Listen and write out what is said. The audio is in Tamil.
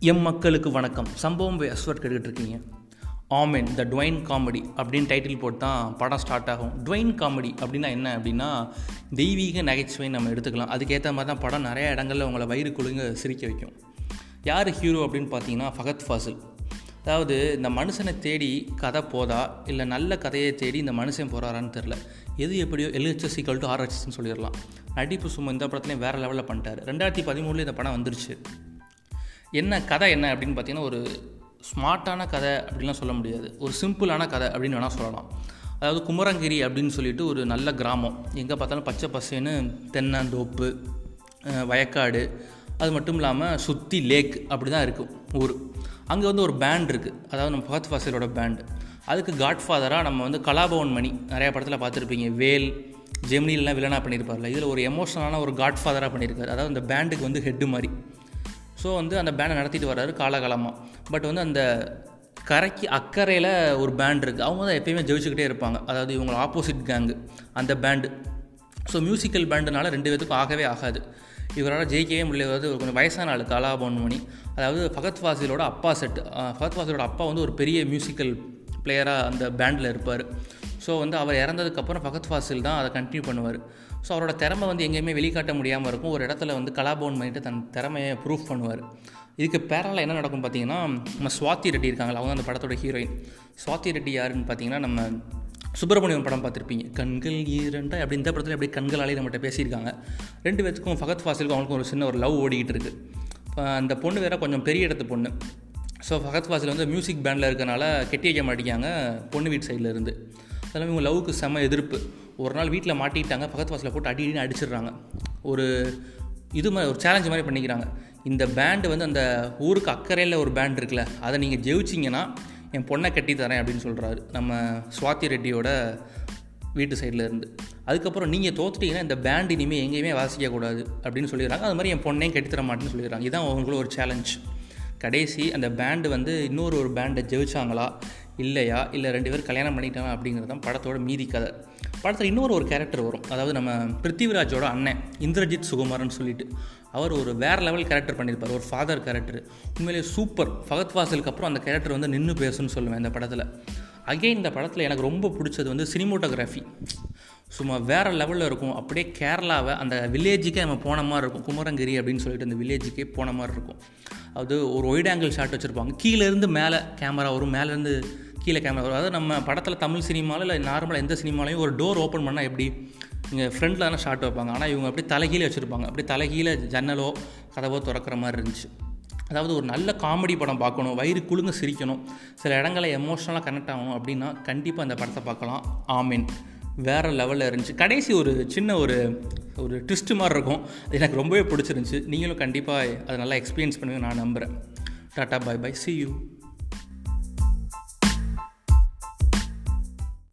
எம் மக்களுக்கு வணக்கம். சம்பவம் பை அஸ்வர் கேட்டுக்கிட்டு இருக்கீங்க. ஆமென் த டுவைன் காமெடி அப்படின்னு டைட்டில் போட்டு தான் படம் ஸ்டார்ட் ஆகும். டுவைன் காமெடி அப்படின்னா என்ன அப்படின்னா தெய்வீக நகைச்சுவை நம்ம எடுத்துக்கலாம். அதுக்கேற்ற மாதிரி தான் படம் நிறைய இடங்களில் உங்களை வயிறு குழுங்க சிரிக்க வைக்கும். யார் ஹீரோ அப்படின்னு பார்த்தீங்கன்னா ஃபகத் ஃபாசில். அதாவது இந்த மனுஷனை தேடி கதை போதா இல்லை நல்ல கதையை தேடி இந்த மனுஷன் போகிறாரான்னு தெரில எது எப்படியோ எல்ஹெச்எஸ் ஈக்குவல் டு ஆர்ஹெச்எஸ்ன்னு சொல்லிடலாம். நடிப்பு சும்மா இந்த படத்துலேயும் வேறு லெவலில் பண்ணிட்டார். ரெண்டாயிரத்தி பதிமூணுல இந்த படம் வந்துருச்சு. என்ன கதை என்ன அப்படின்னு பார்த்தீங்கன்னா ஒரு ஸ்மார்ட்டான கதை அப்படின்லாம் சொல்ல முடியாது. ஒரு சிம்பிளான கதை அப்படின்னு வேணால் சொல்லலாம். அதாவது குமரங்கிரி அப்படின்னு சொல்லிட்டு ஒரு நல்ல கிராமம். எங்கே பார்த்தாலும் பச்சை பசேன்னு தென்னந்தோப்பு வயக்காடு அது மட்டும் இல்லாமல் சுற்றி லேக் அப்படி தான் இருக்கும் ஊர். அங்கே வந்து ஒரு பேண்ட் இருக்குது அதாவது நம்ம ஃபகத் ஃபாசிலோட பேண்ட் அதுக்கு காட்ஃபாதராக நம்ம வந்து கலாபவன் மணி. நிறையா படத்தில் பார்த்துருப்பீங்க. வேல் ஜெமினிலாம் வில்லனாக பண்ணியிருப்பார்ல. இதில் ஒரு எமோஷனலான ஒரு காட்ஃபாதராக பண்ணியிருக்காரு. அதாவது அந்த பேண்டுக்கு வந்து ஹெட்டு மாதிரி. ஸோ வந்து அந்த பேண்டை நடத்திட்டு வர்றாரு காலகாலமாக பட் வந்து அந்த கரைக்கு அக்கறையில் ஒரு பேண்ட் இருக்குது அவங்க தான் எப்பயுமே ஜெயிச்சுக்கிட்டே இருப்பாங்க. அதாவது இவங்க ஆப்போசிட் கேங்கு அந்த பேண்டு ஸோ மியூசிக்கல் பேண்டுனால ரெண்டு பேத்துக்கும் ஆகவே ஆகாது. இவரால் ஜெயிக்கவே முடியல. ஒரு கொஞ்சம் வயசான ஆள் கலா பொன்மணி. அதாவது ஃபகத் ஃபாசிலோட அப்பா செட் ஃபகத் ஃபாசிலோட அப்பா வந்து ஒரு பெரிய மியூசிக்கல் பிளேயராக அந்த பேண்டில் இருப்பார். ஸோ வந்து அவர் இறந்ததுக்கப்புறம் ஃபகத் ஃபாசில் தான் அதை கண்டினியூ பண்ணுவார். ஸோ அவரோட திறமை வந்து எங்கேயுமே வெளிக்காட்ட முடியாமல் இருக்கும். ஒரு இடத்துல வந்து கலாபோன் பண்ணிட்டு தன் திறமையை ப்ரூஃப் பண்ணுவார். இதுக்கு பேரலாக என்ன நடக்கும் பார்த்தீங்கன்னா நம்ம சுவாதி ரெட்டி இருக்காங்களா அவங்க அந்த படத்தோட ஹீரோயின் சுவாதி ரெட்டி யாருன்னு பார்த்தீங்கன்னா நம்ம சுப்பிரமணியம் படம் பார்த்துருப்பீங்க. கண்கள் ஈரண்டா அப்படி இந்த படத்தில் எப்படி கண்களாலே நம்மகிட்ட பேசியிருக்காங்க. ரெண்டு பேத்துக்கும் ஃபகத் ஃபாசிலுக்கும் அவங்களுக்கும் ஒரு சின்ன ஒரு லவ் ஓடிக்கிட்டு இருக்கு. இப்போ அந்த பொண்ணு வேற கொஞ்சம் பெரிய இடத்து பொண்ணு. ஸோ ஃபகத் ஃபாசில் வந்து மியூசிக் பேண்டில் இருக்கனால கெட்டி வைக்க மாட்டேங்காங்க பொண்ணு வீட்டு சைடில் இருந்து. அதெல்லாம் இவங்க லவ்வுக்கு செம எதிர்ப்பு. ஒரு நாள் வீட்டில் மாட்டிட்டாங்க பக்கத்து வாசலில் போட்டு அடி அடின்னு அடிச்சிடுறாங்க. ஒரு இது மாதிரி ஒரு சேலஞ்சு மாதிரி பண்ணிக்கிறாங்க. இந்த பேண்டு வந்து அந்த ஊருக்கு அக்கறையில் ஒரு பேண்ட் இருக்குல்ல அதை நீங்கள் ஜெயிச்சிங்கன்னா என் பொண்ணை கட்டி தரேன் அப்படின்னு சொல்கிறாரு நம்ம சுவாதி ரெட்டியோட வீட்டு சைடில் இருந்து. அதுக்கப்புறம் நீங்கள் தோத்துட்டீங்கன்னா இந்த பேண்ட் இனிமேல் எங்கேயுமே வாசிக்கக்கூடாது அப்படின்னு சொல்லிடுறாங்க. அது மாதிரி என் பொண்ணையும் கட்டித்தர மாட்டேன்னு சொல்லிடுறாங்க. இதுதான் அவங்களுக்குள்ள ஒரு சேலஞ்ச் கடைசி அந்த பேண்டு வந்து இன்னொரு ஒரு பேண்டை ஜெயிச்சாங்களா? இல்லையா? இல்லை ரெண்டு பேரும் கல்யாணம் பண்ணிட்டாங்க அப்படிங்கிறது தான் படத்தோட மீதி கதை. படத்தில் இன்னொரு ஒரு கேரக்டர் வரும். அதாவது நம்ம பிருத்திவிராஜோட அண்ணன் இந்திரஜித் சுகுமாரன் சொல்லிட்டு. அவர் ஒரு வேறு லெவல் கேரக்டர் பண்ணியிருப்பார் ஒரு ஃபாதர் கேரக்டர் உண்மையிலேயே சூப்பர் ஃபகத் வாசலுக்கு அப்புறம் அந்த கேரக்டர் வந்து நின்று பேசுன்னு சொல்லுவேன் இந்த படத்தில். அகைன் இந்த படத்தில் எனக்கு ரொம்ப பிடிச்சது வந்து சினிமோட்டோகிராஃபி சும்மா வேறு லெவலில் இருக்கும். அப்படியே கேரளாவை அந்த வில்லேஜுக்கே நம்ம போன மாதிரி இருக்கும். குமரங்கிரி அப்படின்னு சொல்லிட்டு அந்த வில்லேஜுக்கே போன மாதிரி இருக்கும். அது ஒரு ஒயிட் ஆங்கிள் ஷாட் வச்சுருப்பாங்க. கீழேருந்து மேலே கேமரா வரும். மேலேருந்து கீழே கேமரா வரும். அதாவது நம்ம படத்தில் தமிழ் சினிமாவில் இல்லை நார்மலாக எந்த சினிமாலையும் ஒரு டோர் ஓப்பன் பண்ணால் எப்படி? இங்கே ஃப்ரண்டில் தானே ஷாட் வைப்பாங்க. ஆனால் இவங்க அப்படியே தலைகீழே வச்சுருப்பாங்க. அப்படியே தலைகீழே ஜன்னலோ கதவோ திறக்கிற மாதிரி இருந்துச்சு. அதாவது ஒரு நல்ல காமெடி படம் பார்க்கணும். வயிறு குழுங்க சிரிக்கணும். சில இடங்களில் எமோஷ்னலாக கனெக்ட் ஆகணும் அப்படின்னா கண்டிப்பாக இந்த படத்தை பார்க்கலாம். ஆமீன். வேறு லெவலில் இருந்துச்சு. கடைசி ஒரு சின்ன ஒரு ஒரு ட்விஸ்ட் மாதிரி இருக்கும். அது எனக்கு ரொம்பவே பிடிச்சிருந்துச்சி. நீங்களும் கண்டிப்பாக அதை நல்லா எக்ஸ்பீரியன்ஸ் பண்ணுவீங்க நான் நம்புகிறேன் tata bye bye see you